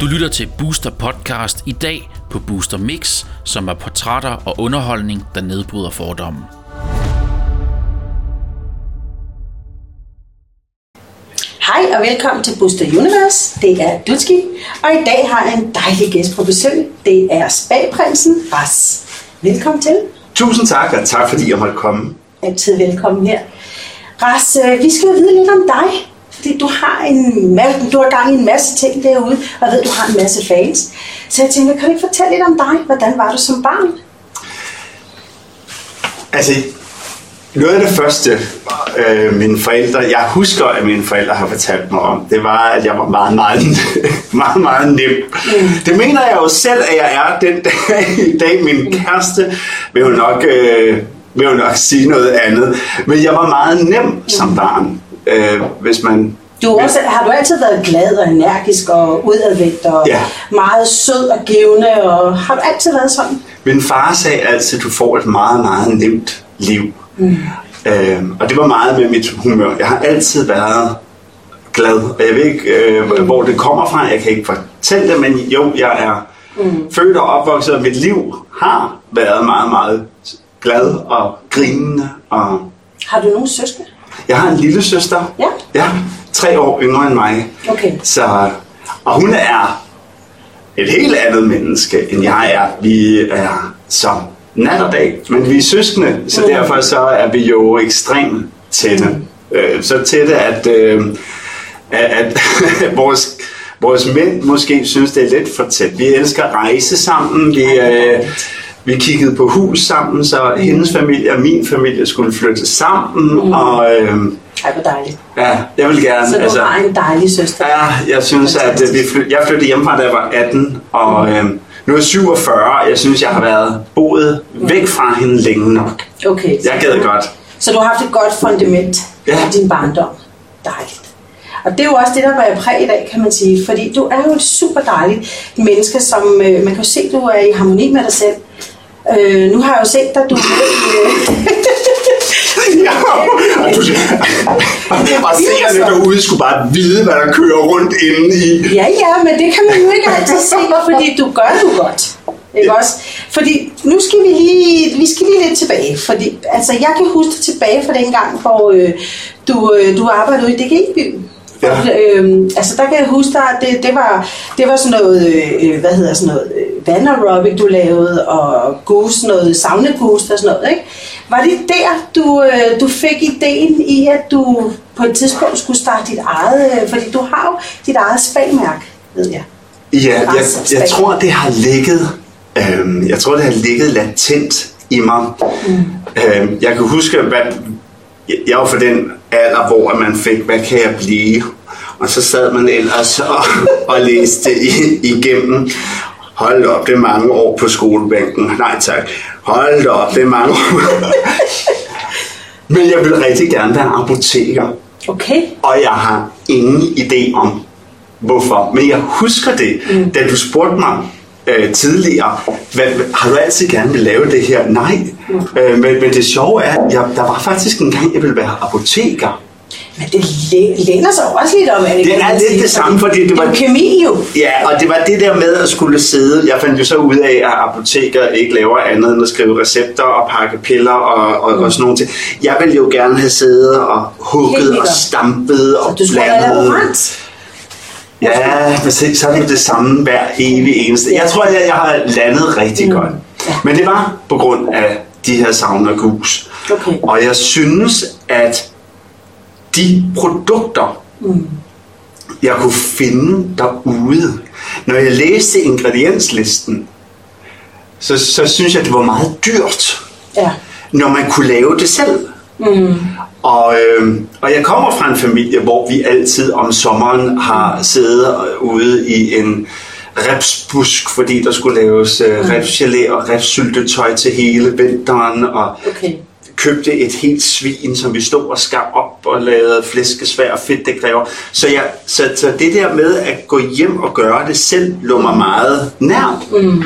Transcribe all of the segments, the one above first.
Du lytter til Booster Podcast i dag på Booster Mix, som er portrætter og underholdning, der nedbryder fordomme. Hej og velkommen til Booster Universe. Det er Dutski, og i dag har jeg en dejlig gæst på besøg. Det er Spagprinsen Ras. Velkommen til. Tusind tak, og tak fordi jeg måtte komme. Altid velkommen her. Ras, øh, vi skal vide lidt om dig. Fordi du har, en, masse, du har gang i en masse ting derude, og ved, du har en masse fans. Så jeg tænker, kan du ikke fortælle lidt om dig? Hvordan var du som barn? Altså, noget af det første, øh, mine forældre, jeg husker, at mine forældre har fortalt mig om, det var, at jeg var meget, meget, meget, meget nem. Mm. Det mener jeg jo selv, at jeg er den dag i dag. Min kæreste vil jo nok, øh, vil jo nok sige noget andet. Men jeg var meget nem som barn. Øh, hvis man du også, har du altid været glad og energisk og udadvendt og Ja. meget sød og givende, og har du altid været sådan? Min far sagde altid, at du får et meget, meget nemt liv. Mm. Øh, og det var meget med mit humør. Jeg har altid været glad, og jeg ved ikke, øh, hvor det kommer fra. Jeg kan ikke fortælle det, men jo, jeg er mm. født og opvokset, og mit liv har været meget, meget glad og grinende. Og Har du nogen søskende? Jeg har en lille søster, Ja. ja tre år yngre end mig. Okay. Så, og hun er et helt andet menneske, end jeg er. Vi er som nat og dag, men vi er søskende, så Mm. derfor så er vi jo ekstremt tætte. Øh, så tætte, at, øh, at, at vores, vores mænd måske synes, det er lidt for tæt. Vi elsker at rejse sammen, vi, øh, vi kiggede på hus sammen, så hendes familie og min familie skulle flytte sammen, og øh, Ej, hvor dejligt. ja, jeg vil gerne... Så du har en dejlig søster. Ja, jeg synes, at øh, vi fly- jeg flyttede hjemmefra, da jeg var 18, og øh, nu er jeg 47. Jeg synes, jeg har været boet væk fra hende længe nok. Okay. Jeg gad godt. Så du har haft et godt fundament Ja. i din barndom. Dejligt. Og det er jo også det, der var præg i dag, kan man sige. Fordi du er jo et super dejligt menneske, som øh, man kan jo se, du er i harmoni med dig selv. Øh, nu har jeg jo set dig, du. Øh, Ja, og, du, og seerne derude skulle bare vide, hvad der kører rundt inde i. Ja, ja, men det kan man jo ikke altid se, fordi du gør det godt. Ikke også? Fordi nu skal vi lige, vi skal lige lidt tilbage. Fordi, altså, jeg kan huske tilbage fra den gang, hvor øh, du, øh, du arbejdede i DG-byen. Ja. Øhm, altså der kan jeg huske dig, at det, det, var, det var sådan noget, øh, hvad hedder sådan noget, øh, vanaerobic du lavede, og goose, noget saunagoose og sådan noget, ikke? Var det der, du, øh, du fik ideen i, at du på et tidspunkt skulle starte dit eget, øh, fordi du har jo dit eget spagmærke, ved jeg. Ja, jeg, Retsspag. jeg tror, det har ligget, øhm, jeg tror, det har ligget latent i mig. Mm. Øhm, jeg kan huske, hvad, jeg, var for den alder, hvor man fik, hvad kan jeg blive? Og så sad man ellers og, og læste igennem. Hold op, det er mange år på skolebænken. Nej tak. Hold op, det er mange år. Men jeg vil rigtig gerne være apoteker. Okay. Og jeg har ingen idé om, hvorfor. Men jeg husker det, mm. da du spurgte mig øh, tidligere, hvad, har du altid gerne vil lave det her? Nej. Mm. Øh, men, men det sjove er, at jeg, der var faktisk en gang, jeg ville være apoteker. Men det læ- læner sig også lidt om, at Det er lidt det samme, fordi det var- Det kemi jo. Ja, og det var det der med at skulle sidde. Jeg fandt jo så ud af, at apoteker ikke laver andet end at skrive recepter og pakke piller og, og, mm. og sådan nogle ting. Jeg ville jo gerne have siddet og hugget og stampet og Du skulle have blandet. Ja, se, så er det det samme hver evig eneste. Jeg tror, jeg, jeg har landet rigtig mm. godt. Ja. Men det var på grund af de her sauna gus. Okay. Og jeg synes, at de produkter, mm. jeg kunne finde derude, når jeg læste ingredienslisten, så, så synes jeg, det var meget dyrt, Ja. når man kunne lave det selv. Mm. Og, øh, og jeg kommer fra en familie, hvor vi altid om sommeren har siddet ude i en repsbusk, fordi der skulle laves øh, repsgelé og repsyltetøj til hele vinteren, og Okay. Købte et helt svin, som vi stod og skar op og lavede flæskesvær og fedt det kræver. Så, jeg, så, så det der med at gå hjem og gøre det selv, lå mig meget nært. Mm.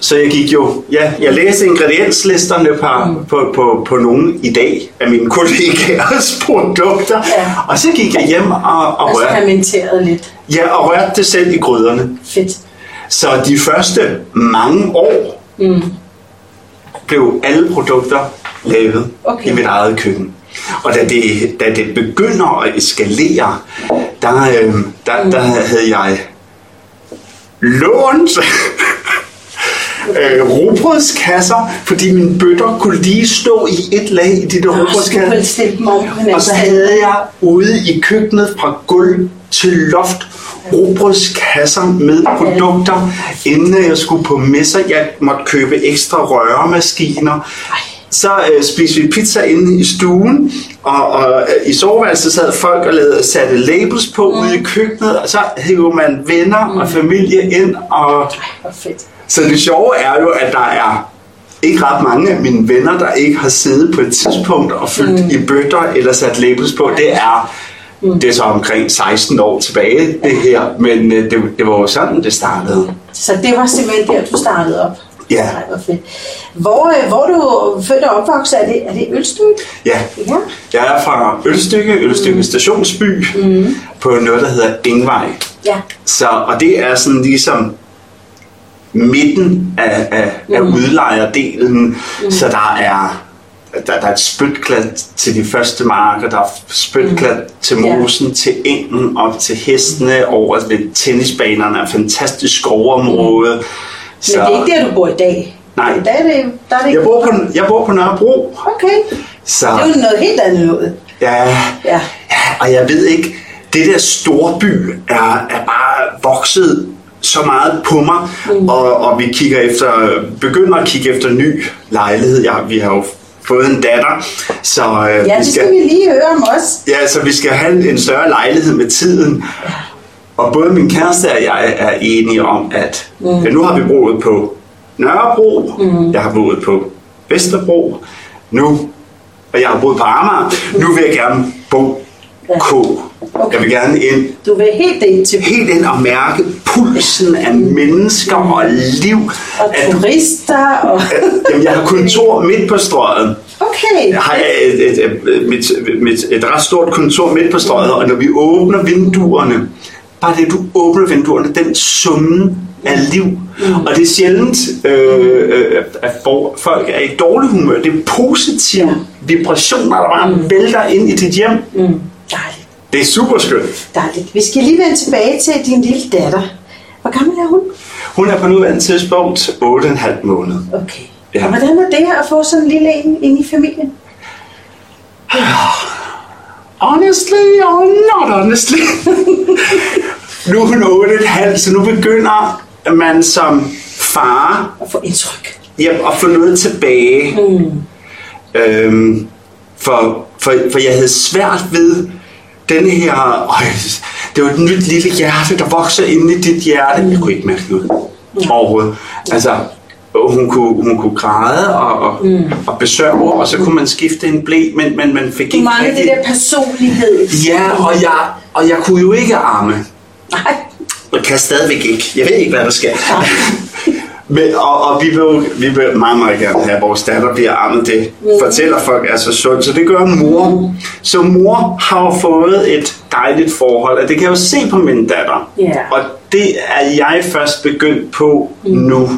så jeg gik jo, ja, jeg læste ingredienslisterne på, mm. på, på, på nogle i dag af mine kollegaers produkter, Ja. og så gik jeg hjem og, og rørte, Eksperimenteret lidt. ja, og rørte det selv i gryderne. Fedt. Så de første mange år mm. blev alle produkter lavet Okay. i mit eget køkken. Og da det, da det begynder at eskalere, der, øh, der, Mm. der havde jeg lånt øh, robrødskasser, fordi mine bøtter kunne lige stå i et lag i de der Og så robrødskasser. Og så havde jeg ude i køkkenet fra gulv til loft robrødskasser med produkter, inden jeg skulle på messer. Jeg måtte købe ekstra røremaskiner. Så øh, spiste vi pizza inde i stuen, og, og øh, i soveværelset sad folk og lavede, satte labels på mm. ude i køkkenet, og så hævde man venner mm. og familie ind. Og... Ej, fedt. Så det sjove er jo, at der er ikke ret mange af mine venner, der ikke har siddet på et tidspunkt og fyldt mm. i bøtter eller sat labels på. Det er, mm. det er så omkring 16 år tilbage, det her, men øh, det, det var jo sådan, det startede. Så det var simpelthen der, du startede op. Ja. Ej, hvor fedt. Hvor, øh, hvor du født og opvokset? Er det, er det Ølstykke? Ja, Ja. jeg er fra Ølstykke, Ølstykke mm. Stationsby, mm. på noget, der hedder Ingvej. Ja. Så, og det er sådan ligesom midten af, af, af udlejerdelen, mm. så der er der, der er et spytklat til de første marker, der er spytklat mm. til mosen, ja. til engen, op til hestene, over ved tennisbanerne, er fantastisk skovområde. Mm. Men det er ikke der, du bor i dag. Nej. Dag er det, der er det jeg, bor på, jeg bor på Nørrebro, Okay. så Det er jo noget helt andet noget. ja, Ja. Ja, og jeg ved ikke, det der storby er, er bare vokset så meget på mig, mm. og, og vi kigger efter, begynder at kigge efter ny lejlighed. Jeg, vi har jo fået en datter, så øh, Ja, det skal vi lige høre om også. Ja, så vi skal have en, en større lejlighed med tiden. Og både min kæreste og jeg er enige om, at mm. ja, nu har vi boet på Nørrebro, mm. jeg har boet på Vesterbro, nu, og jeg har boet på Amager, nu vil jeg gerne bo Ja. K. Okay. Jeg vil gerne ind, Du vil helt ind til helt ind og mærke pulsen af mennesker og liv. og At, turister og... jamen, jeg har kontor midt på strøget. Okay. Jeg har et, et, et, mit, mit, et ret stort kontor midt på strøget, og når vi åbner vinduerne, bare det, du åbner vinduerne, den summen af liv. Mm. Og det er sjældent, øh, øh, at folk er i dårlig humør. Det er positive Ja. vibrationer, der bare mm. vælter ind i dit hjem. Mm. Dejligt. Det er super skønt. Dejligt. Vi skal lige vende tilbage til din lille datter. Hvor gammel er hun? Hun er på nuværende tidspunkt 8,5 måneder. Okay. Ja. Og hvordan er det at få sådan en lille en ind i familien? Honestly or not honestly. nu er hun 8,5, så nu begynder man som far At få indtryk. ja, at få noget tilbage. Mm. Øhm, for, for, for jeg havde svært ved den her... Øj, det var et nyt lille hjerte, der vokser inde i dit hjerte. Jeg kunne ikke mærke noget overhovedet. Altså, hun kunne, hun kunne græde og, og, mm. og besørge, og så kunne man skifte en blæ, men, men man fik Du ikke mangler det rigtig... der personlighed. Ja, og jeg, og jeg kunne jo ikke arme. Nej. Jeg kan stadigvæk ikke. Jeg ved ikke, hvad der sker. Men, og, og vi, vil, vi vil meget, meget gerne have, at vores datter bliver armet. Det fortæller folk er så sundt, så det gør mor. Så mor har jo fået et dejligt forhold, og det kan jeg jo se på min datter. Ja. Og det er jeg først begyndt på nu.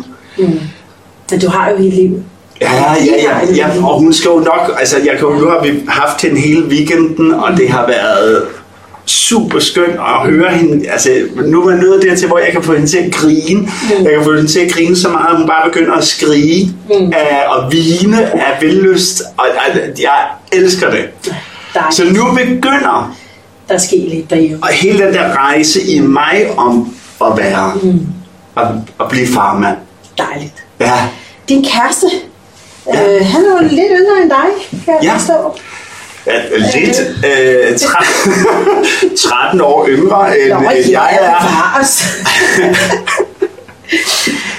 Men du har jo hele livet. Ja, ja, ja, ja, og hun skal jo nok, altså jeg kan jo, nu har vi haft hende hele weekenden, og det har været super skønt at høre hende, altså nu er man nået dertil, hvor jeg kan få hende til at grine, mm. jeg kan få hende til at grine så meget, at hun bare begynder at skrige mm. af, og vine af vellyst, og, og jeg elsker det. Dejligt. Så nu begynder Der sker lidt derhjemme. og hele den der rejse i mig om at være, mm. at, at blive farmand. Dejligt. Ja, Din kæreste, Ja. øh, han er jo lidt yngre end dig, kan jeg Ja. forstå. Ja, lidt øh, 13, 13 år yngre end, Nå, ja, jeg er.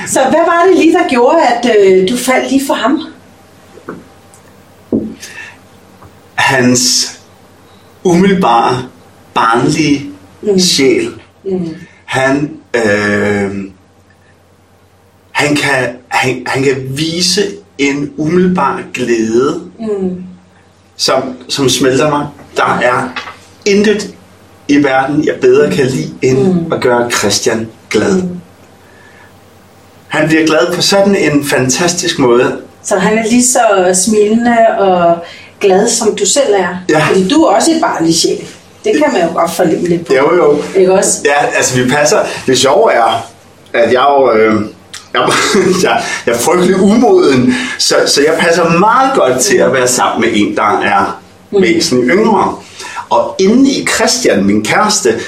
Så hvad var det lige, der gjorde, at øh, du faldt lige for ham? Hans umiddelbare, barnlige mm. sjæl. Mm. Han, øh, han, kan, han, han kan vise en umiddelbar glæde, mm. Som, som smelter mig. Der er intet i verden, jeg bedre kan lide, end mm. at gøre Christian glad. Mm. Han bliver glad på sådan en fantastisk måde. Så han er lige så smilende og glad, som du selv er. Ja. Fordi du er også et barnlig sjæl. Det kan man jo godt forlemme lidt på. Jo, jo. Ikke også? Ja, altså vi passer. Det sjove er, at jeg jo... Øh, jeg, jeg, jeg er frygtelig umoden, så, så jeg passer meget godt til at være sammen med en, der er væsentligt yngre. Og inde i Christian, min kæreste,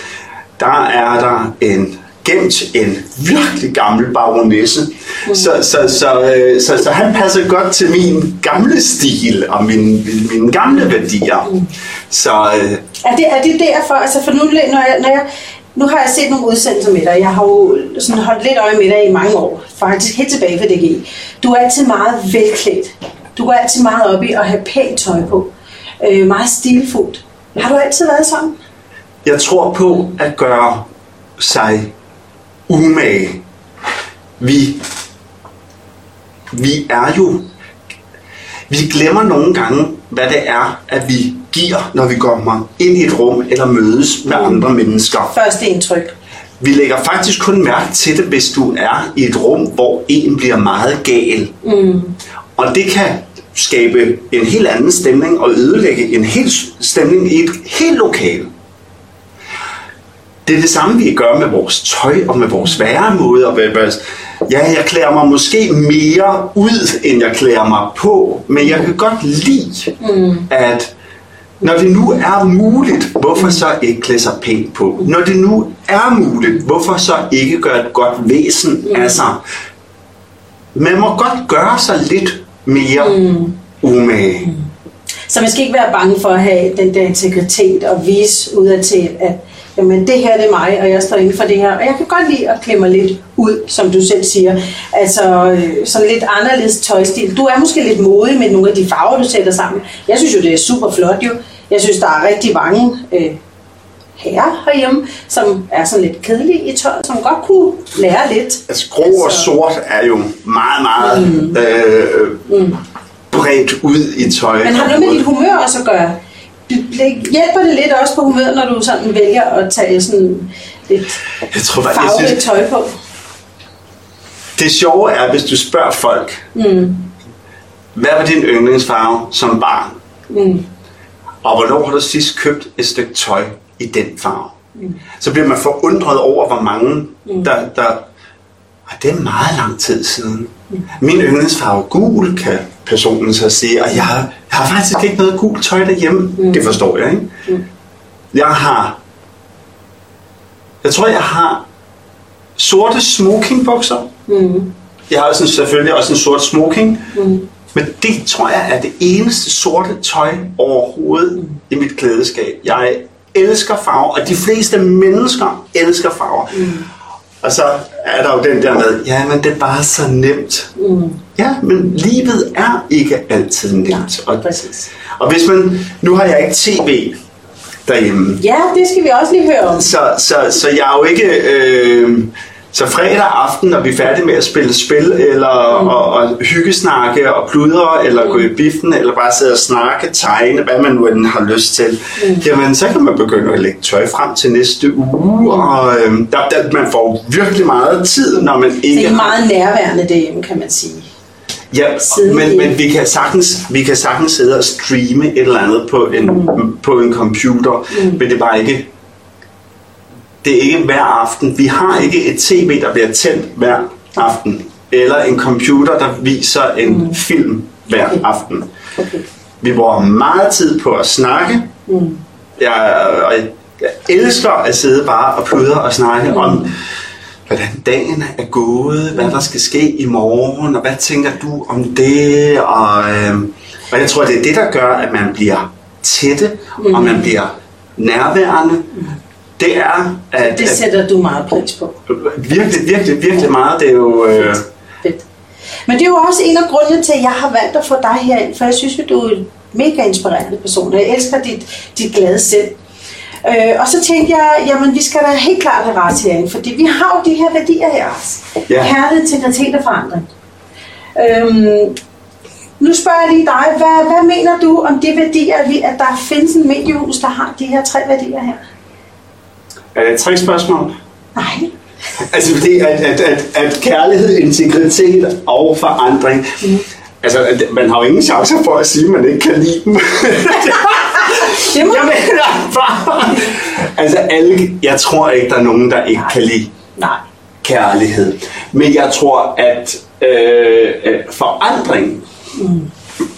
der er der en gemt en virkelig gammel baronesse. Mm. Så, så, så, øh, så, så han passer godt til min gamle stil og mine, mine gamle værdier. Mm. Så, øh, Er det, er det derfor, altså for nu, når jeg, når jeg, nu har jeg set nogle udsendelser med dig, jeg har jo sådan holdt lidt øje med dig i mange år, faktisk helt tilbage fra DG. Du er altid meget velklædt. Du går altid meget op i at have pænt tøj på. Øh, meget stilfuldt. Har du altid været sådan? jeg tror på at gøre sig umage. Vi, vi er jo... Vi glemmer nogle gange, hvad det er, at vi giver, når vi kommer ind i et rum eller mødes med andre mennesker. Første indtryk. Vi lægger faktisk kun mærke til det, hvis du er i et rum, hvor en bliver meget gal. Mm. Og det kan skabe en helt anden stemning og ødelægge en helt stemning i et helt lokal. Det er det samme, vi gør med vores tøj og med vores væremåde. Og ja, jeg klæder mig måske mere ud, end jeg klæder mig på. Men jeg kan godt lide, mm. at når det nu er muligt, hvorfor så ikke klæde sig pænt på? Når det nu er muligt, hvorfor så ikke gøre et godt væsen af sig? Man må godt gøre sig lidt mere mm. umage. Så man skal ikke være bange for at have den der integritet og vise udad til, at jamen, det her det er mig, og jeg står inden for det her. Og jeg kan godt lide at klemme mig lidt ud, som du selv siger. Altså øh, sådan lidt anderledes tøjstil. Du er måske lidt modig med nogle af de farver, du sætter sammen. Jeg synes jo, det er super flot jo. Jeg synes, der er rigtig mange øh, herrer herhjemme, som er sådan lidt kedelige i tøjet, som godt kunne lære lidt. Altså grå og sort er jo meget, meget mm. Øh, mm. bredt ud i tøj. Men har noget med dit humør også at gøre? Hjælper det lidt også på humøret, når du sådan vælger at tage sådan lidt jeg tror, bare, jeg synes, tøj på? det sjove er, hvis du spørger folk, Mm. hvad var din yndlingsfarve som barn? Mm. Og hvornår har du sidst købt et stykke tøj i den farve? Mm. Så bliver man forundret over, hvor mange, mm. der, der... Og det er meget lang tid siden. Min yndlingsfarve er gul, kan personen så sige, og jeg, har- jeg har faktisk ikke noget gult tøj derhjemme. Mm. Det forstår jeg, ikke? Mm. Jeg har... Jeg tror, jeg har sorte smokingbukser. Mm. Jeg har også en, selvfølgelig også en sort smoking. Mm. Men det tror jeg er det eneste sorte tøj overhovedet mm. i mit klædeskab. Jeg elsker farver, og de fleste mennesker elsker farver. Mm. Og så er der jo den der med, ja, men det er bare så nemt. Mm. Ja, men livet er ikke altid nemt. Og, Præcis. og hvis man, nu har jeg ikke tv derhjemme, Ja, det skal vi også lige høre om. så, så, så jeg er jo ikke... Øh, så fredag aften, når vi er færdige med at spille spil, eller mm. og, og hyggesnakke og pludre, eller mm. gå i biffen, eller bare sidde og snakke, tegne, hvad man nu har lyst til, mm. jamen så kan man begynde at lægge tøj frem til næste uge, mm. og øh, der, der, man får virkelig meget tid, når man ikke Det er har- meget nærværende derhjemme, kan man sige. Ja, men, men vi, kan sagtens, vi kan sagtens sidde og streame et eller andet på en, mm. på en computer, mm. men det er bare ikke det er ikke hver aften. Vi har ikke et tv, der bliver tændt hver aften, eller en computer, der viser en mm. film hver aften. Okay. Vi bruger meget tid på at snakke. Mm. Jeg, og jeg, jeg elsker at sidde bare og pludre og snakke mm. om, hvordan dagen er gået, hvad der skal ske i morgen, og hvad tænker du om det? Og, øh, og jeg tror, det er det, der gør, at man bliver tætte, mm. og man bliver nærværende. Mm. Det er, at, Det at sætter du meget pris på. virkelig, virkelig, virkelig meget, det er jo... Øh, Fedt. Men det er jo også en af grundene til, at jeg har valgt at få dig herind, for jeg synes, at du er en mega inspirerende person, og jeg elsker dit, dit glade sind. Øh, og så tænkte jeg, jamen vi skal da helt klart have ret herinde, fordi vi har jo de her værdier her også. Ja. Kærlighed, integritet og forandring. Øhm, nu spørger jeg lige dig, hvad, hvad mener du om de værdier, at vi- at der findes en mediehus, der har de her tre værdier her? Er det tre spørgsmål? Nej. Altså fordi, at, at, at, at kærlighed, integritet og forandring, mm. altså at man har jo ingen chancer for at sige, at man ikke kan lide dem. Det må jeg mener bare, altså alle, jeg tror ikke, der er nogen, der ikke kan lide Nej. kærlighed. Men jeg tror, at øh, øh, forandring, mm.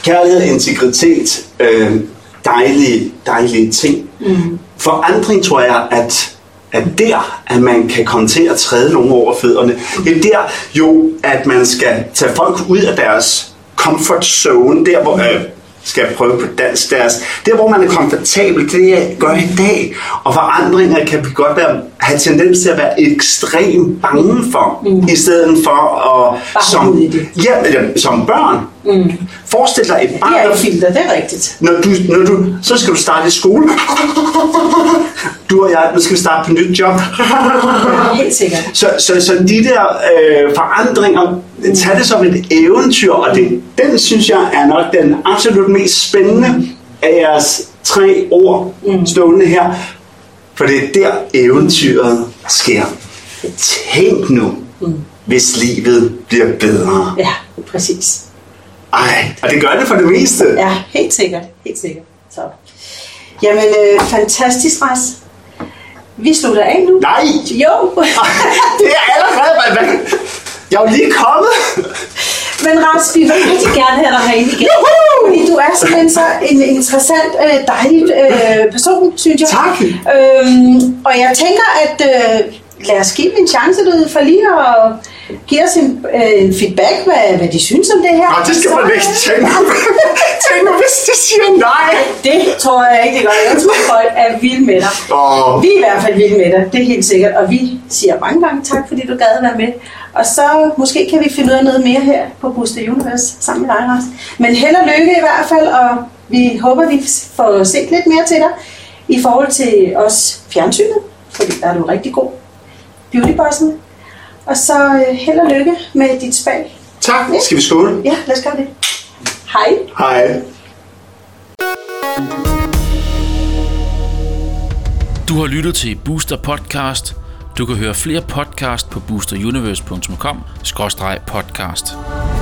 kærlighed, integritet, øh, dejlige, dejlige ting. Mm. Forandring tror jeg, at at der, at man kan komme til at træde nogen over fødderne. Det er der jo, at man skal tage folk ud af deres comfort zone, der hvor, øh, skal jeg prøve på dansk, deres, der hvor man er komfortabel, det jeg gør i dag. Og forandringer kan vi godt være, have tendens til at være ekstremt bange for, mm. i stedet for at, Bare som, ja, som børn, mm. forestil dig et barn, Det er et filter, det er rigtigt. når du, når du, så skal du starte i skole. Du og jeg, nu skal vi starte på nyt job. Helt sikkert. Så, så, så de der øh, forandringer, tag det som et eventyr, og det, den synes jeg er nok den absolut mest spændende af jeres tre ord stående her. For det er der eventyret sker. Tænk nu, hvis livet bliver bedre. Ja, præcis. Ej, og det gør det for det meste. Ja, helt sikkert. Helt sikkert. Så. Jamen, øh, fantastisk, Ras. Vi slutter af nu. Nej, Jo, det er allerede, hvad? Jeg er jo lige kommet. men Ras, vi vil rigtig gerne have dig herinde igen. Fordi du er simpelthen så en interessant, øh, dejlig øh, person, synes jeg. Tak. Øhm, og jeg tænker, at øh, lad os give en chance derude for lige at give os en, øh, en feedback, hvad, hvad de synes om det her. Nå, det skal man ikke tænke. Tænk nu, hvis de siger nej. Det tror jeg ikke, det gør. Jeg tror, folk er vilde med dig. Åh. Vi er i hvert fald vilde med dig, det er helt sikkert. Og vi siger mange gange tak, fordi du gad at være med. Og så måske kan vi finde ud af noget mere her på Booster Universe sammen med dig, Lars. Men held og lykke i hvert fald, og vi håber, vi får set lidt mere til dig i forhold til os fjernsynet, fordi der er du rigtig god. Beautybossen. Og så øh, held og lykke med dit spag. Tak. Skal vi skåle? Ja, lad os gøre det. Hej. Hej. Du har lyttet til Booster Podcast. Du kan høre flere podcast på boosteruniverse.com-podcast.